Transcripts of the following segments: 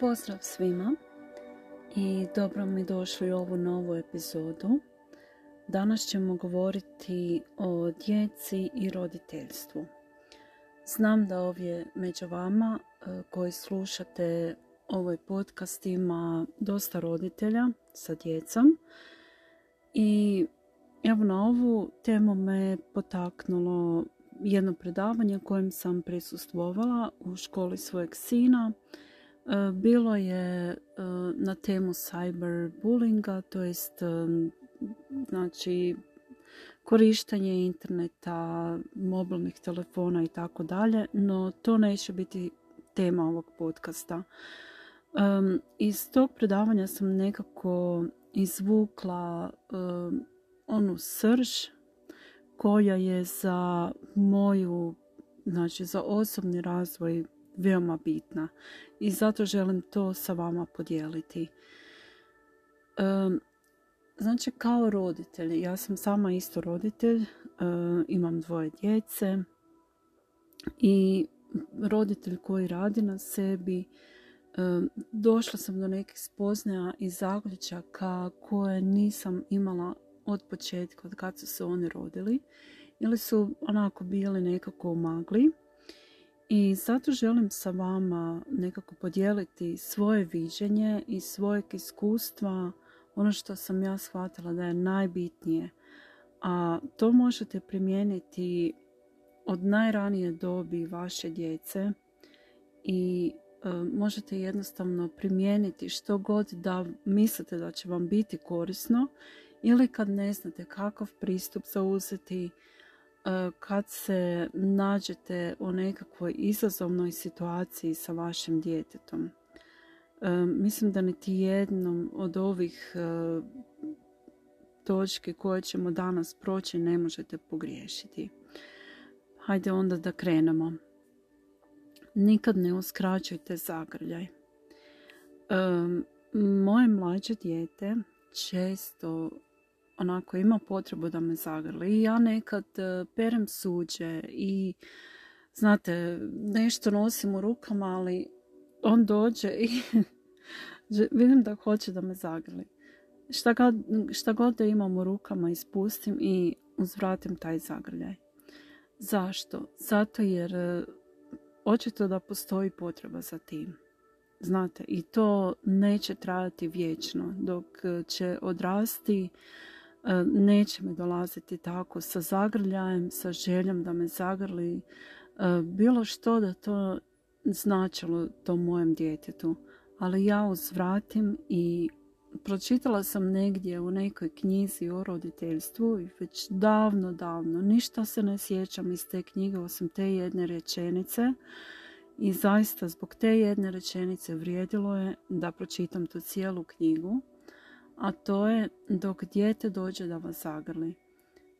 Pozdrav svima i dobro mi došli u ovu novu epizodu. Danas ćemo govoriti o djeci i roditeljstvu. Znam da ovdje među vama e, koji slušate ovaj podcast ima dosta roditelja sa djecom i evo na ovu temu me potaknulo jedno predavanje kojem sam prisustvovala u školi svojeg sina bilo je e, na temu cyberbullinga, to jest e, znači korištenje interneta, mobilnih telefona i tako dalje, no to neće biti tema ovog podcasta. Iz tog predavanja sam nekako izvukla onu srž koja je za moju, znači za osobni razvoj veoma bitna i zato želim to sa vama podijeliti. Znači kao roditelj, ja sam sama isto roditelj, imam dvoje djece i roditelj koji radi na sebi, došla sam do nekih spoznaja i zaključaka koje nisam imala od početka, od kad su se oni rodili, ili su onako bili nekako u magli. I zato želim sa vama nekako podijeliti svoje viđenje i svojeg iskustva, ono što sam ja shvatila da je najbitnije. A to možete primijeniti od najranije dobi vaše djece i e, možete jednostavno primijeniti što god da mislite da će vam biti korisno ili kad ne znate kakav pristup zauzeti, kad se nađete u nekakvoj izazovnoj situaciji sa vašim djetetom. E, mislim da niti jednom od ovih e, točke koje ćemo danas proći ne možete pogriješiti. Hajde onda da krenemo. Nikad ne uskraćujte zagrljaj. Moje mlađe dijete često onako ima potrebu da me zagrli. I ja nekad e, perem suđe i znate, nešto nosim u rukama, ali on dođe i vidim da hoće da me zagrli. Šta god, šta god da imam u rukama ispustim i uzvratim taj zagrljaj. Zašto? Zato jer e, očito da postoji potreba za tim. Znate, i to neće trajati vječno dok će odrasti E, neće me dolaziti tako sa zagrljajem, sa željom da me zagrli, e, bilo što da to značilo tom mojem djetetu. Ali ja uzvratim i pročitala sam negdje u nekoj knjizi o roditeljstvu i već davno, davno, ništa se ne sjećam iz te knjige osim te jedne rečenice. I zaista zbog te jedne rečenice vrijedilo je da pročitam tu cijelu knjigu a to je dok dijete dođe da vas zagrli.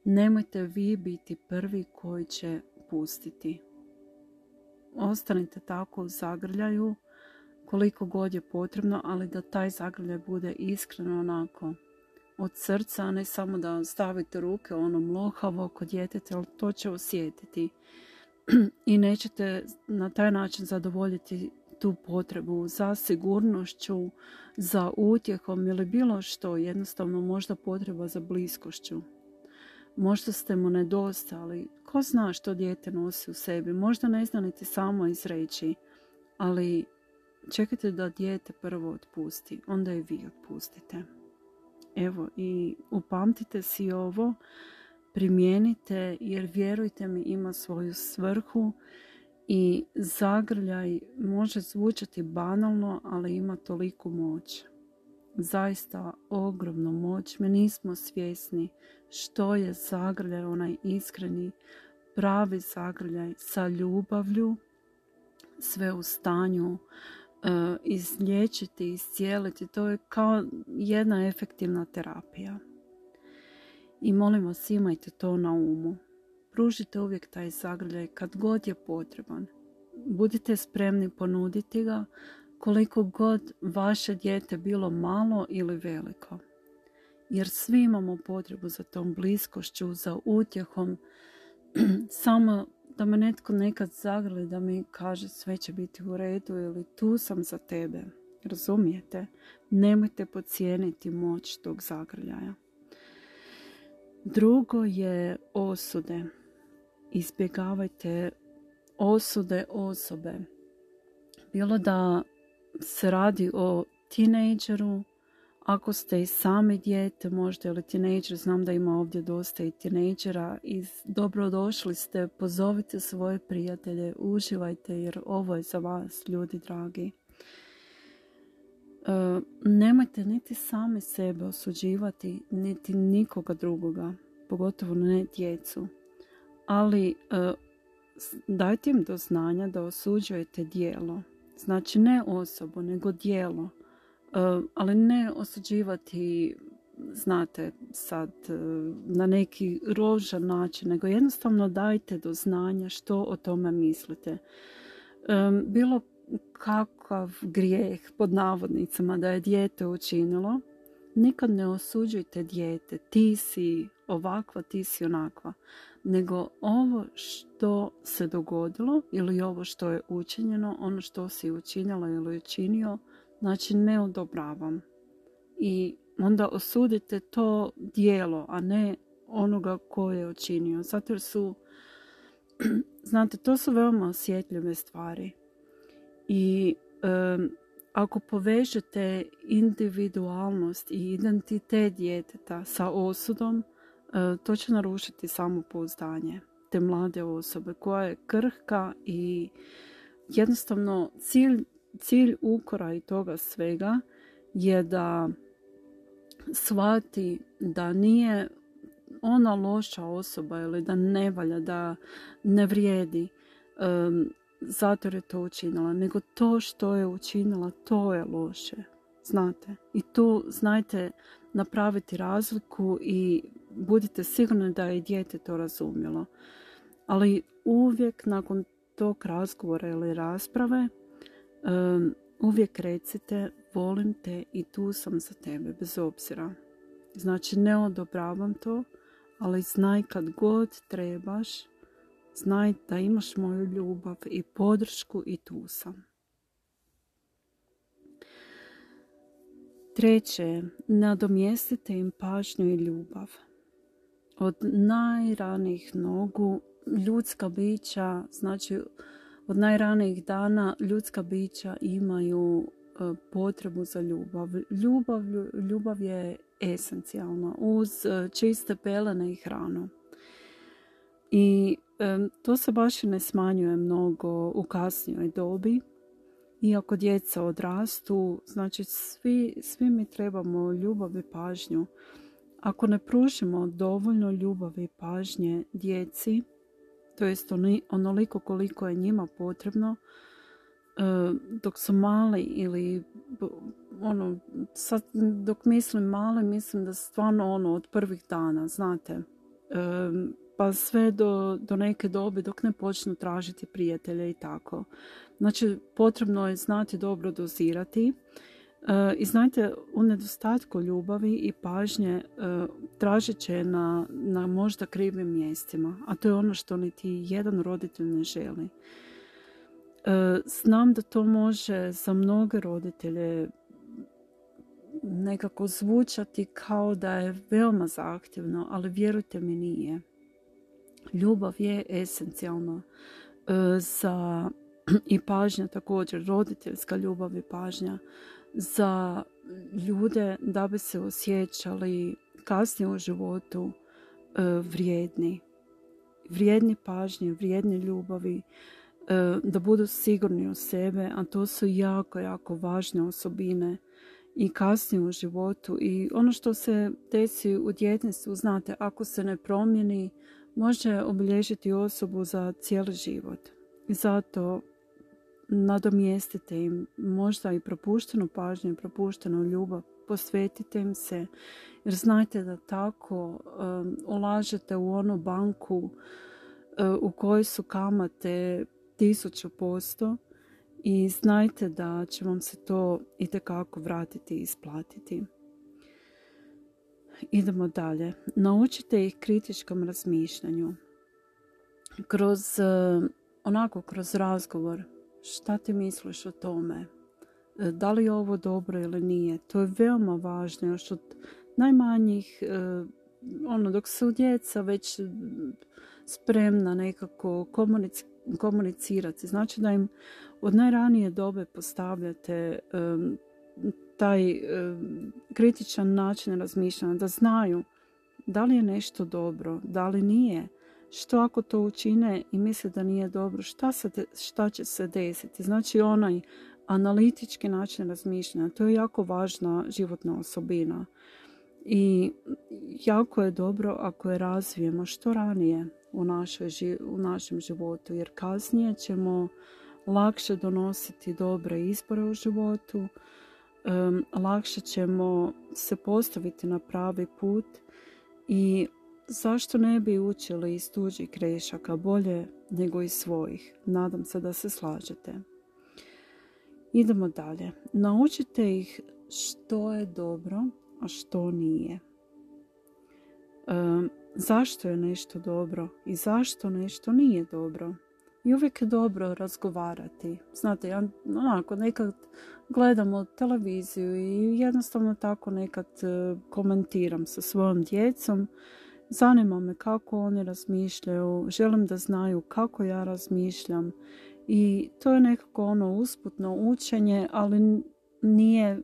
Nemojte vi biti prvi koji će pustiti. Ostanite tako u zagrljaju koliko god je potrebno, ali da taj zagrljaj bude iskreno onako od srca, a ne samo da stavite ruke ono mlohavo kod djeteta, ali to će osjetiti. I nećete na taj način zadovoljiti tu potrebu za sigurnošću, za utjehom ili bilo što, jednostavno možda potreba za bliskošću. Možda ste mu nedostali, ko zna što dijete nosi u sebi, možda ne zna niti samo izreći, ali čekajte da dijete prvo otpusti, onda i vi otpustite. Evo i upamtite si ovo, primijenite jer vjerujte mi ima svoju svrhu i zagrljaj može zvučati banalno, ali ima toliku moć. Zaista ogromnu moć. Mi nismo svjesni što je zagrljaj, onaj iskreni, pravi zagrljaj sa ljubavlju, sve u stanju e, izliječiti, iscijeliti. To je kao jedna efektivna terapija. I molim vas imajte to na umu. Pružite uvijek taj zagrljaj kad god je potreban. Budite spremni ponuditi ga koliko god vaše dijete bilo malo ili veliko. Jer svi imamo potrebu za tom bliskošću, za utjehom. Samo da me netko nekad zagrli, da mi kaže sve će biti u redu ili tu sam za tebe. Razumijete? Nemojte pocijeniti moć tog zagrljaja. Drugo je osude. Izbjegavajte osude osobe. Bilo da se radi o tinejdžeru, ako ste i sami dijete, možda ili tinejdžer, znam da ima ovdje dosta i tinejdžera i dobrodošli ste, pozovite svoje prijatelje, uživajte jer ovo je za vas, ljudi dragi. E, nemojte niti sami sebe osuđivati, niti nikoga drugoga, pogotovo ne djecu. Ali e, dajte im do znanja da osuđujete dijelo. Znači ne osobu, nego dijelo. E, ali ne osuđivati, znate, sad na neki rožan način, nego jednostavno dajte do znanja što o tome mislite. Bilo kakav grijeh pod navodnicama da je dijete učinilo, nikad ne osuđujte dijete, ti si ovakva, ti si onakva, nego ovo što se dogodilo ili ovo što je učinjeno, ono što si učinila ili učinio, znači ne odobravam. I onda osudite to dijelo, a ne onoga koje je učinio. Zato jer su, znate, to su veoma osjetljive stvari. I ako povežete individualnost i identitet djeteta sa osudom, to će narušiti samopouzdanje te mlade osobe koja je krhka i jednostavno cilj, cilj ukora i toga svega je da shvati da nije ona loša osoba ili da ne valja, da ne vrijedi zato je to učinila, nego to što je učinila, to je loše. Znate? I tu znajte napraviti razliku i budite sigurni da je dijete to razumjelo. Ali uvijek nakon tog razgovora ili rasprave uvijek recite volim te i tu sam za tebe bez obzira. Znači ne odobravam to, ali znaj kad god trebaš Znaj da imaš moju ljubav i podršku i tu sam. Treće, nadomjestite im pažnju i ljubav. Od najranijih nogu ljudska bića, znači od najranijih dana ljudska bića imaju e, potrebu za ljubav. Ljubav, ljubav je esencijalna uz e, čiste pelene i hranu. I to se baš ne smanjuje mnogo u kasnijoj dobi. Iako djeca odrastu, znači svi, svi mi trebamo ljubav i pažnju. Ako ne pružimo dovoljno ljubavi i pažnje djeci, to jest onoliko koliko je njima potrebno, dok su mali ili ono, sad dok mislim mali, mislim da stvarno ono od prvih dana, znate, pa sve do, do neke dobi dok ne počnu tražiti prijatelje i tako. Znači, potrebno je znati dobro dozirati e, i znajte, u nedostatku ljubavi i pažnje e, tražit će na, na možda krivim mjestima, a to je ono što niti jedan roditelj ne želi. E, znam da to može za mnoge roditelje nekako zvučati kao da je veoma zahtjevno, ali vjerujte mi nije. Ljubav je esencijalna e, za i pažnja također, roditeljska ljubav i pažnja za ljude da bi se osjećali kasnije u životu e, vrijedni. Vrijedni pažnje, vrijedni ljubavi, e, da budu sigurni u sebe, a to su jako, jako važne osobine i kasnije u životu. I ono što se desi u djetinstvu, znate, ako se ne promijeni, može obilježiti osobu za cijeli život. I zato nadomjestite im možda i propuštenu pažnju i propuštenu ljubav. Posvetite im se jer znajte da tako um, ulažete u onu banku uh, u kojoj su kamate tisuću posto i znajte da će vam se to i vratiti i isplatiti. Idemo dalje. Naučite ih kritičkom razmišljanju. Kroz, e, onako, kroz razgovor. Šta ti misliš o tome? e, da li je ovo dobro ili nije. To je veoma važno još od najmanjih, e, ono dok su djeca već spremna nekako komunicirati. Znači da im od najranije dobe postavljate taj kritičan način razmišljanja, da znaju da li je nešto dobro, da li nije, što ako to učine i misle da nije dobro, šta, se šta će se desiti. Znači onaj analitički način razmišljanja, to je jako važna životna osobina. I jako je dobro ako je razvijemo što ranije u, našoj, u našem životu, jer kasnije ćemo lakše donositi dobre izbore u životu, lakše ćemo se postaviti na pravi put i zašto ne bi učili iz tuđih grešaka bolje nego iz svojih? Nadam se da se slažete. Idemo dalje. Naučite ih što je dobro, a što nije. zašto je nešto dobro i zašto nešto nije dobro. I uvijek je dobro razgovarati. Znate, ja onako nekad gledamo televiziju i jednostavno tako nekad e, komentiram sa svojom djecom. Zanima me kako oni razmišljaju, želim da znaju kako ja razmišljam i to je nekako ono usputno učenje, ali nije e,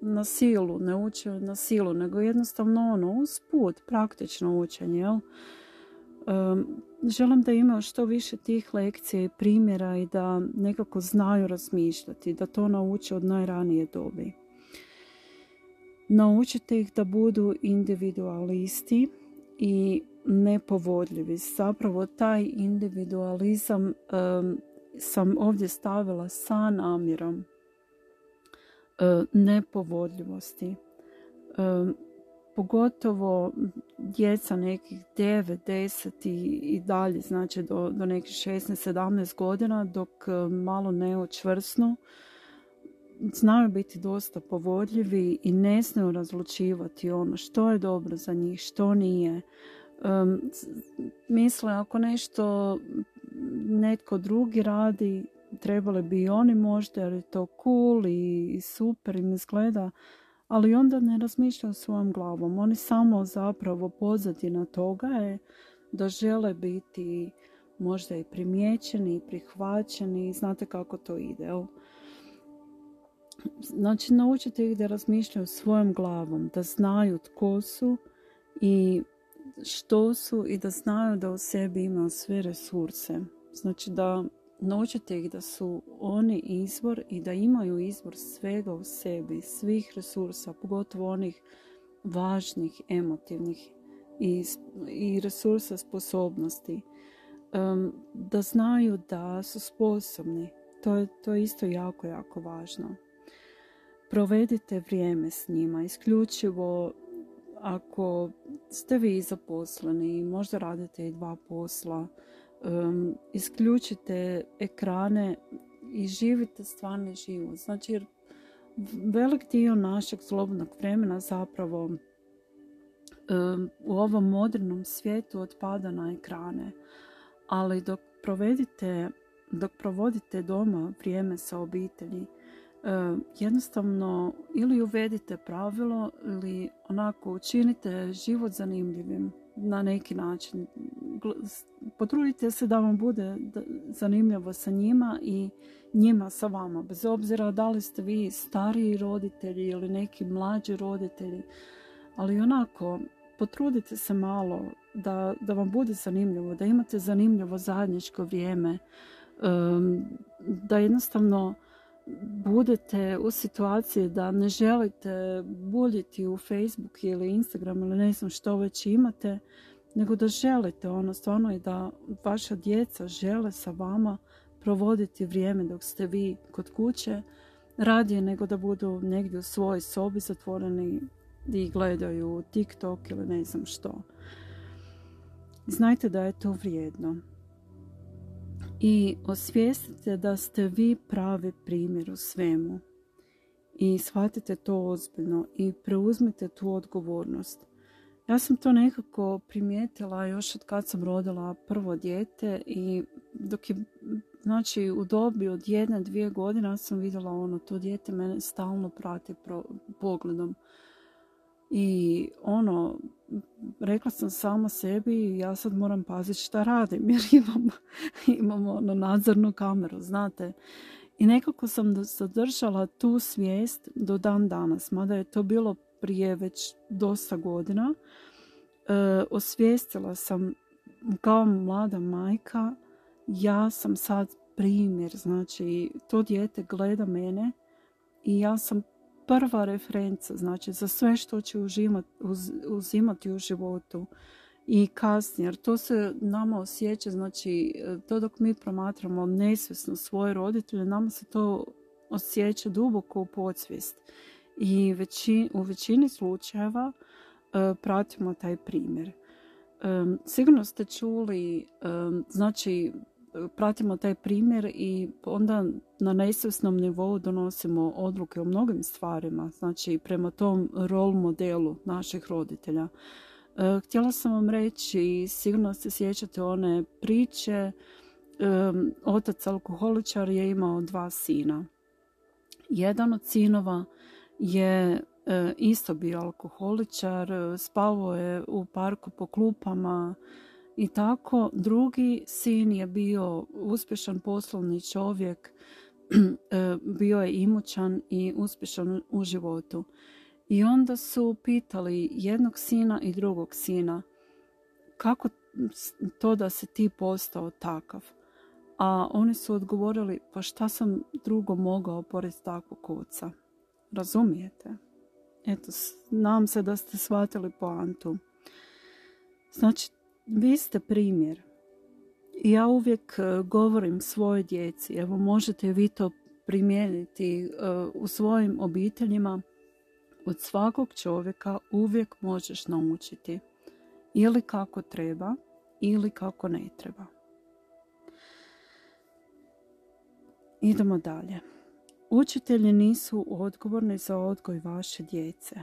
na silu, ne uče na silu, nego jednostavno ono usput, praktično učenje, jel? želim da imaju što više tih lekcija i primjera i da nekako znaju razmišljati, da to nauče od najranije dobi. Naučite ih da budu individualisti i nepovodljivi. Zapravo taj individualizam sam ovdje stavila sa namjerom uh, nepovodljivosti pogotovo djeca nekih 9, 10 i, i dalje, znači do, do nekih 16, 17 godina, dok e, malo ne očvrsnu, znaju biti dosta povodljivi i ne znaju razlučivati ono što je dobro za njih, što nije. Um, misle ako nešto netko drugi radi, trebali bi i oni možda jer je to cool i, super im izgleda, ali onda ne razmišljaju svojom glavom. Oni samo zapravo pozadina toga je da žele biti možda i primijećeni i prihvaćeni. Znate kako to ide. Znači, naučite ih da razmišljaju svojom glavom, da znaju tko su i što su i da znaju da u sebi imaju sve resurse. Znači da Naučite ih da su oni izvor i da imaju izvor svega u sebi, svih resursa, pogotovo onih važnih, emotivnih i, i resursa sposobnosti. da znaju da su sposobni. To je, to je isto jako, jako važno. Provedite vrijeme s njima, isključivo ako ste vi zaposleni možda radite i dva posla, um, isključite ekrane i živite stvarni život. Znači, jer velik dio našeg slobodnog vremena zapravo um, u ovom modernom svijetu otpada na ekrane. Ali dok provedite, dok provodite doma vrijeme sa obitelji, jednostavno ili uvedite pravilo ili onako učinite život zanimljivim na neki način. Potrudite se da vam bude zanimljivo sa njima i njima sa vama. Bez obzira da li ste vi stariji roditelji ili neki mlađi roditelji. Ali onako, potrudite se malo da, da vam bude zanimljivo, da imate zanimljivo zajedničko vrijeme. Da jednostavno budete u situaciji da ne želite buljiti u Facebook ili Instagram ili ne znam što već imate, nego da želite ono stvarno i da vaša djeca žele sa vama provoditi vrijeme dok ste vi kod kuće radije nego da budu negdje u svojoj sobi zatvoreni i gledaju TikTok ili ne znam što. Znajte da je to vrijedno i osvijestite da ste vi pravi primjer u svemu i shvatite to ozbiljno i preuzmite tu odgovornost. Ja sam to nekako primijetila još od kad sam rodila prvo dijete i dok je znači u dobi od jedne, dvije godine sam vidjela ono, to dijete mene stalno prati pogledom. I ono, rekla sam sama sebi ja sad moram paziti šta radim jer imam, imam ono nadzornu kameru, znate. I nekako sam zadržala tu svijest do dan danas, mada je to bilo prije već dosta godina. E, osvijestila sam kao mlada majka, ja sam sad primjer, znači to dijete gleda mene i ja sam prva referenca, znači za sve što će užimat, uz, uzimati u životu i kasnije, jer to se nama osjeća, znači to dok mi promatramo nesvjesno svoje roditelje, nama se to osjeća duboko u podsvijest. I u većini slučajeva e, pratimo taj primjer. sigurno ste čuli, znači pratimo taj primjer i onda na nesvjesnom nivou donosimo odluke o mnogim stvarima, znači prema tom rol modelu naših roditelja. E, htjela sam vam reći, sigurno se sjećate one priče, otac alkoholičar je imao dva sina. Jedan od sinova je e, isto bio alkoholičar, spavao je u parku po klupama, i tako drugi sin je bio uspješan poslovni čovjek, e, bio je imućan i uspješan u životu. I onda su pitali jednog sina i drugog sina kako to da se ti postao takav. A oni su odgovorili pa šta sam drugo mogao pored takvog oca. Razumijete? Eto, nam se da ste shvatili poantu. Znači, vi ste primjer. Ja uvijek e, govorim svojoj djeci, evo možete vi to primijeniti e, u svojim obiteljima. Od svakog čovjeka uvijek možeš naučiti ili kako treba ili kako ne treba. Idemo dalje. Učitelji nisu odgovorni za odgoj vaše djece,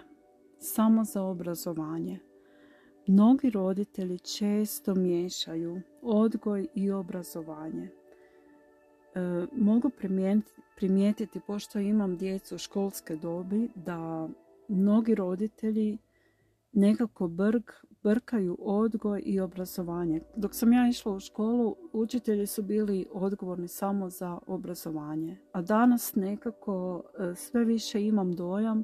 samo za obrazovanje. Mnogi roditelji često miješaju odgoj i obrazovanje. E, mogu primijetiti, pošto imam djecu školske dobi, da mnogi roditelji nekako brg, brkaju odgoj i obrazovanje. Dok sam ja išla u školu, učitelji su bili odgovorni samo za obrazovanje. A danas nekako e, sve više imam dojam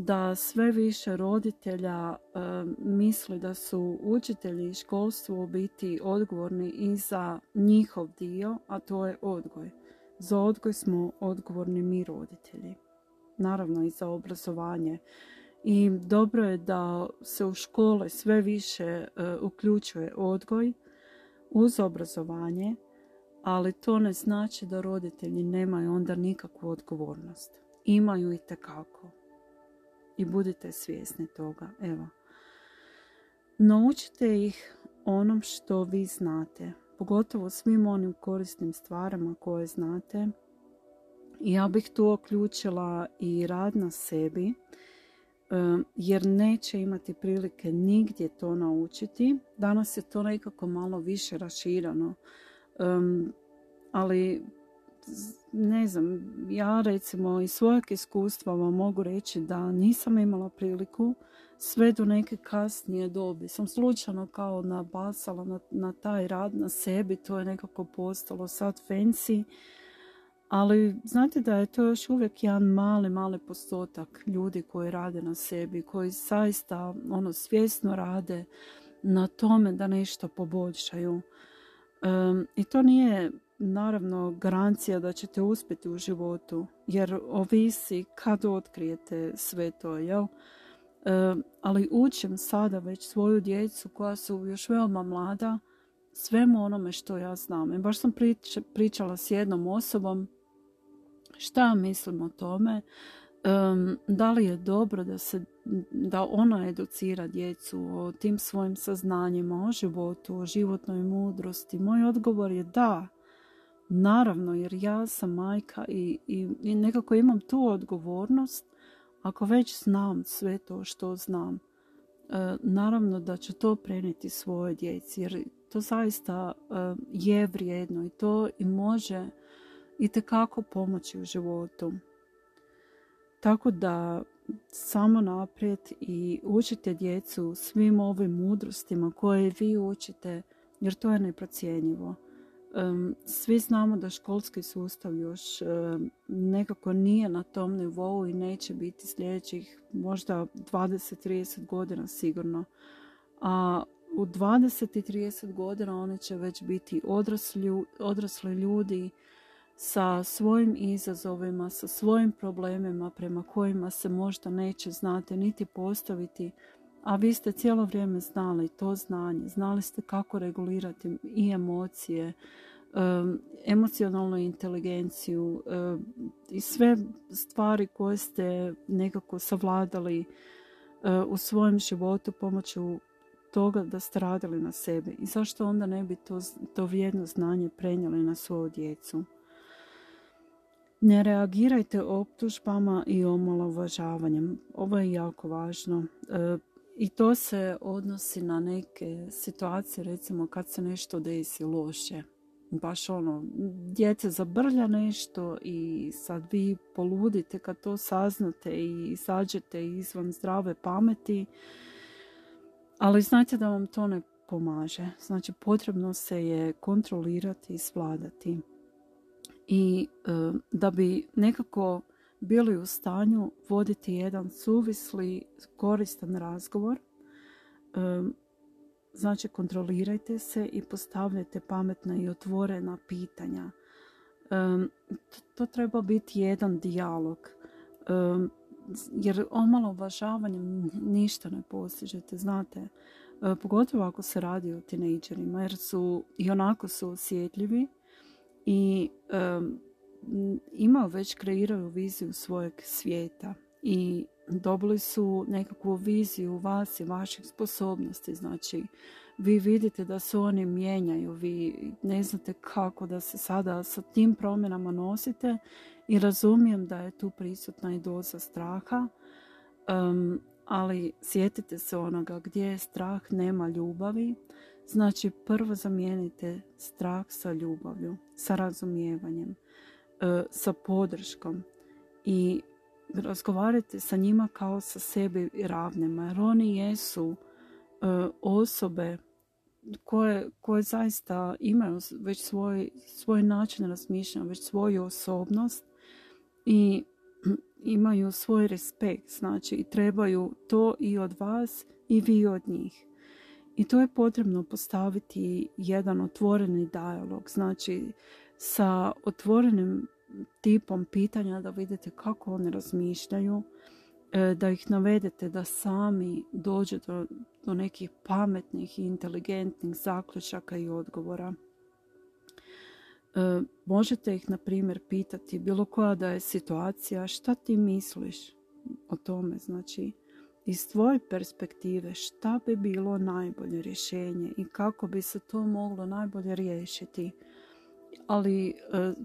da sve više roditelja e, misli da su učitelji i školstvo biti odgovorni i za njihov dio, a to je odgoj. Za odgoj smo odgovorni mi roditelji. Naravno i za obrazovanje. I dobro je da se u škole sve više e, uključuje odgoj uz obrazovanje, ali to ne znači da roditelji nemaju onda nikakvu odgovornost. Imaju i tekako i budite svjesni toga. Evo. Naučite ih onom što vi znate, pogotovo svim onim korisnim stvarama koje znate. Ja bih tu uključila i rad na sebi, jer neće imati prilike nigdje to naučiti. Danas je to nekako malo više raširano, ali ne znam, ja recimo iz svojeg iskustva vam mogu reći da nisam imala priliku sve do neke kasnije dobi. Sam slučajno kao nabasala na, na taj rad na sebi, to je nekako postalo sad fancy. Ali znate da je to još uvijek jedan mali, mali postotak ljudi koji rade na sebi, koji zaista ono, svjesno rade na tome da nešto poboljšaju. I to nije naravno garancija da ćete uspjeti u životu, jer ovisi kad otkrijete sve to, jel? E, ali učim sada već svoju djecu koja su još veoma mlada svemu onome što ja znam. I baš sam pričala s jednom osobom šta mislim o tome, da li je dobro da se da ona educira djecu o tim svojim saznanjima, o životu, o životnoj mudrosti. Moj odgovor je da, Naravno, jer ja sam majka i, i, i nekako imam tu odgovornost. Ako već znam sve to što znam, e, naravno da ću to prenijeti svoje djeci. Jer to zaista je vrijedno i to i može i tekako pomoći u životu. Tako da samo naprijed i učite djecu svim ovim mudrostima koje vi učite, jer to je neprocjenjivo. Svi znamo da školski sustav još nekako nije na tom nivou i neće biti sljedećih možda 20-30 godina sigurno. A u 20 i 30 godina oni će već biti odrasli, odrasli ljudi sa svojim izazovima, sa svojim problemima prema kojima se možda neće znati niti postaviti, a vi ste cijelo vrijeme znali to znanje, znali ste kako regulirati i emocije, emocionalnu inteligenciju i sve stvari koje ste nekako savladali u svojem životu pomoću toga da ste radili na sebi i zašto onda ne bi to, to vrijedno znanje prenijeli na svoju djecu. Ne reagirajte optužbama i omalovažavanjem. Ovo je jako važno. I to se odnosi na neke situacije, recimo kad se nešto desi loše. Baš ono, djete zabrlja nešto i sad vi poludite kad to saznate i izađete izvan zdrave pameti. Ali znajte da vam to ne pomaže. Znači potrebno se je kontrolirati i svladati i e, da bi nekako bili u stanju voditi jedan suvisli, koristan razgovor. Znači kontrolirajte se i postavljajte pametna i otvorena pitanja. To treba biti jedan dijalog. Jer omalovažavanjem ništa ne postižete, znate. Pogotovo ako se radi o tinejdžerima jer su i onako su osjetljivi i imao već kreiraju viziju svojeg svijeta i dobili su nekakvu viziju vas i vaših sposobnosti. Znači, vi vidite da se oni mijenjaju, vi ne znate kako da se sada sa tim promjenama nosite i razumijem da je tu prisutna i doza straha, um, ali sjetite se onoga gdje je strah, nema ljubavi, Znači prvo zamijenite strah sa ljubavlju, sa razumijevanjem, sa podrškom i razgovarajte sa njima kao sa sebi ravnima jer oni jesu e, osobe koje, koje zaista imaju već svoj, svoj način razmišljanja, već svoju osobnost i imaju svoj respekt, znači i trebaju to i od vas i vi od njih. I to je potrebno postaviti jedan otvoreni dijalog, znači sa otvorenim tipom pitanja da vidite kako oni razmišljaju, e, da ih navedete da sami dođe do, do nekih pametnih i inteligentnih zaključaka i odgovora. E, možete ih, na primjer, pitati bilo koja da je situacija, šta ti misliš o tome, znači iz tvoje perspektive šta bi bilo najbolje rješenje i kako bi se to moglo najbolje riješiti. Ali e,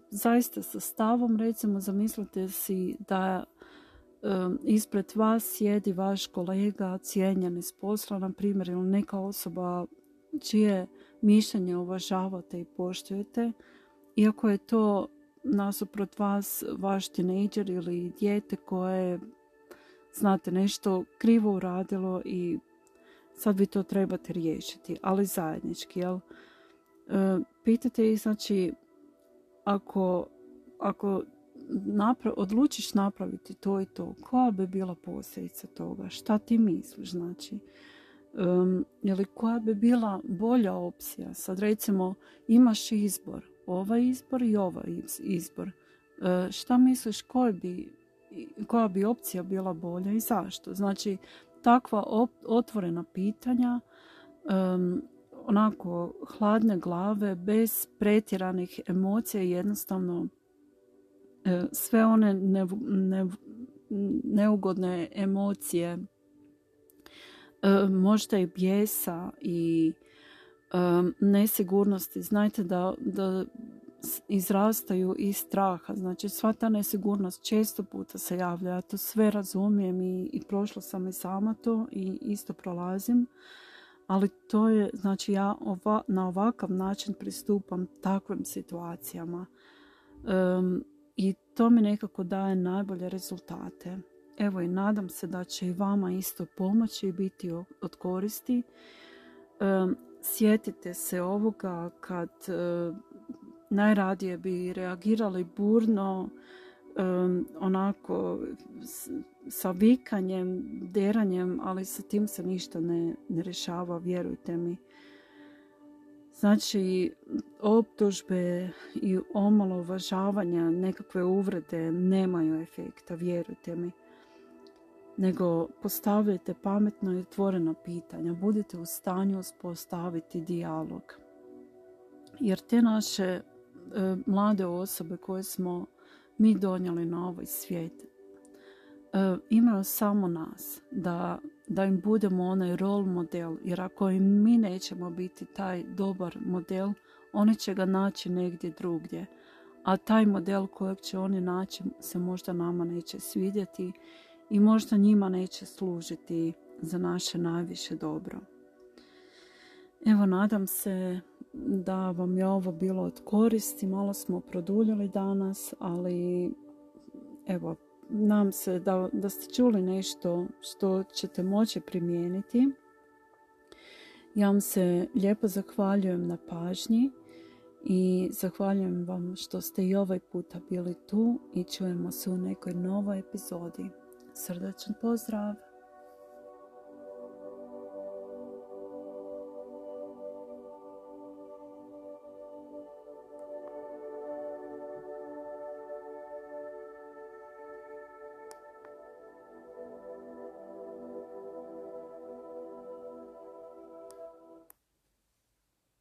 zaista sa stavom recimo zamislite si da e, ispred vas sjedi vaš kolega cijenjen iz posla, na primjer, ili neka osoba čije mišljenje uvažavate i poštujete, iako je to nasuprot vas vaš tinejdžer ili dijete koje znate nešto krivo uradilo i sad vi to trebate riješiti, ali zajednički, jel? E, pitate ih, znači, ako, ako odlučiš napraviti to i to, koja bi bila posljedica toga? Šta ti misliš, znači? Um, ili koja bi bila bolja opcija? Sad recimo imaš izbor, ovaj izbor i ovaj izbor. Uh, šta misliš koji bi koja bi opcija bila bolja i zašto. Znači, takva otvorena pitanja, onako hladne glave, bez pretjeranih emocija jednostavno e, sve one neugodne emocije, e, možda i bijesa i nesigurnosti. Znajte da, da izrastaju iz straha. Znači sva ta nesigurnost često puta se javlja. Ja to sve razumijem i, i prošla sam i sama to i isto prolazim. Ali to je, znači ja ova, na ovakav način pristupam takvim situacijama i to mi nekako daje najbolje rezultate. Evo i nadam se da će i vama isto pomoći i biti od koristi. Sjetite se ovoga kad najradije bi reagirali burno, onako sa vikanjem, deranjem, ali sa tim se ništa ne, ne rešava, vjerujte mi. Znači, optužbe i omalovažavanja, nekakve uvrede nemaju efekta, vjerujte mi. Nego postavljajte pametno i otvoreno pitanja. Budite u stanju uspostaviti dijalog. Jer te naše mlade osobe koje smo mi donijeli na ovaj svijet e, imaju samo nas. Da da im budemo onaj rol model, jer ako im mi nećemo biti taj dobar model, oni će ga naći negdje drugdje. A taj model kojeg će oni naći se možda nama neće svidjeti i možda njima neće služiti za naše najviše dobro. Evo, nadam se da vam je ovo bilo od koristi. Malo smo produljili danas, ali evo, nam se da, da ste čuli nešto što ćete moći primijeniti. Ja vam se lijepo zahvaljujem na pažnji i zahvaljujem vam što ste i ovaj puta bili tu i čujemo se u nekoj novoj epizodi. Srdačan pozdrav!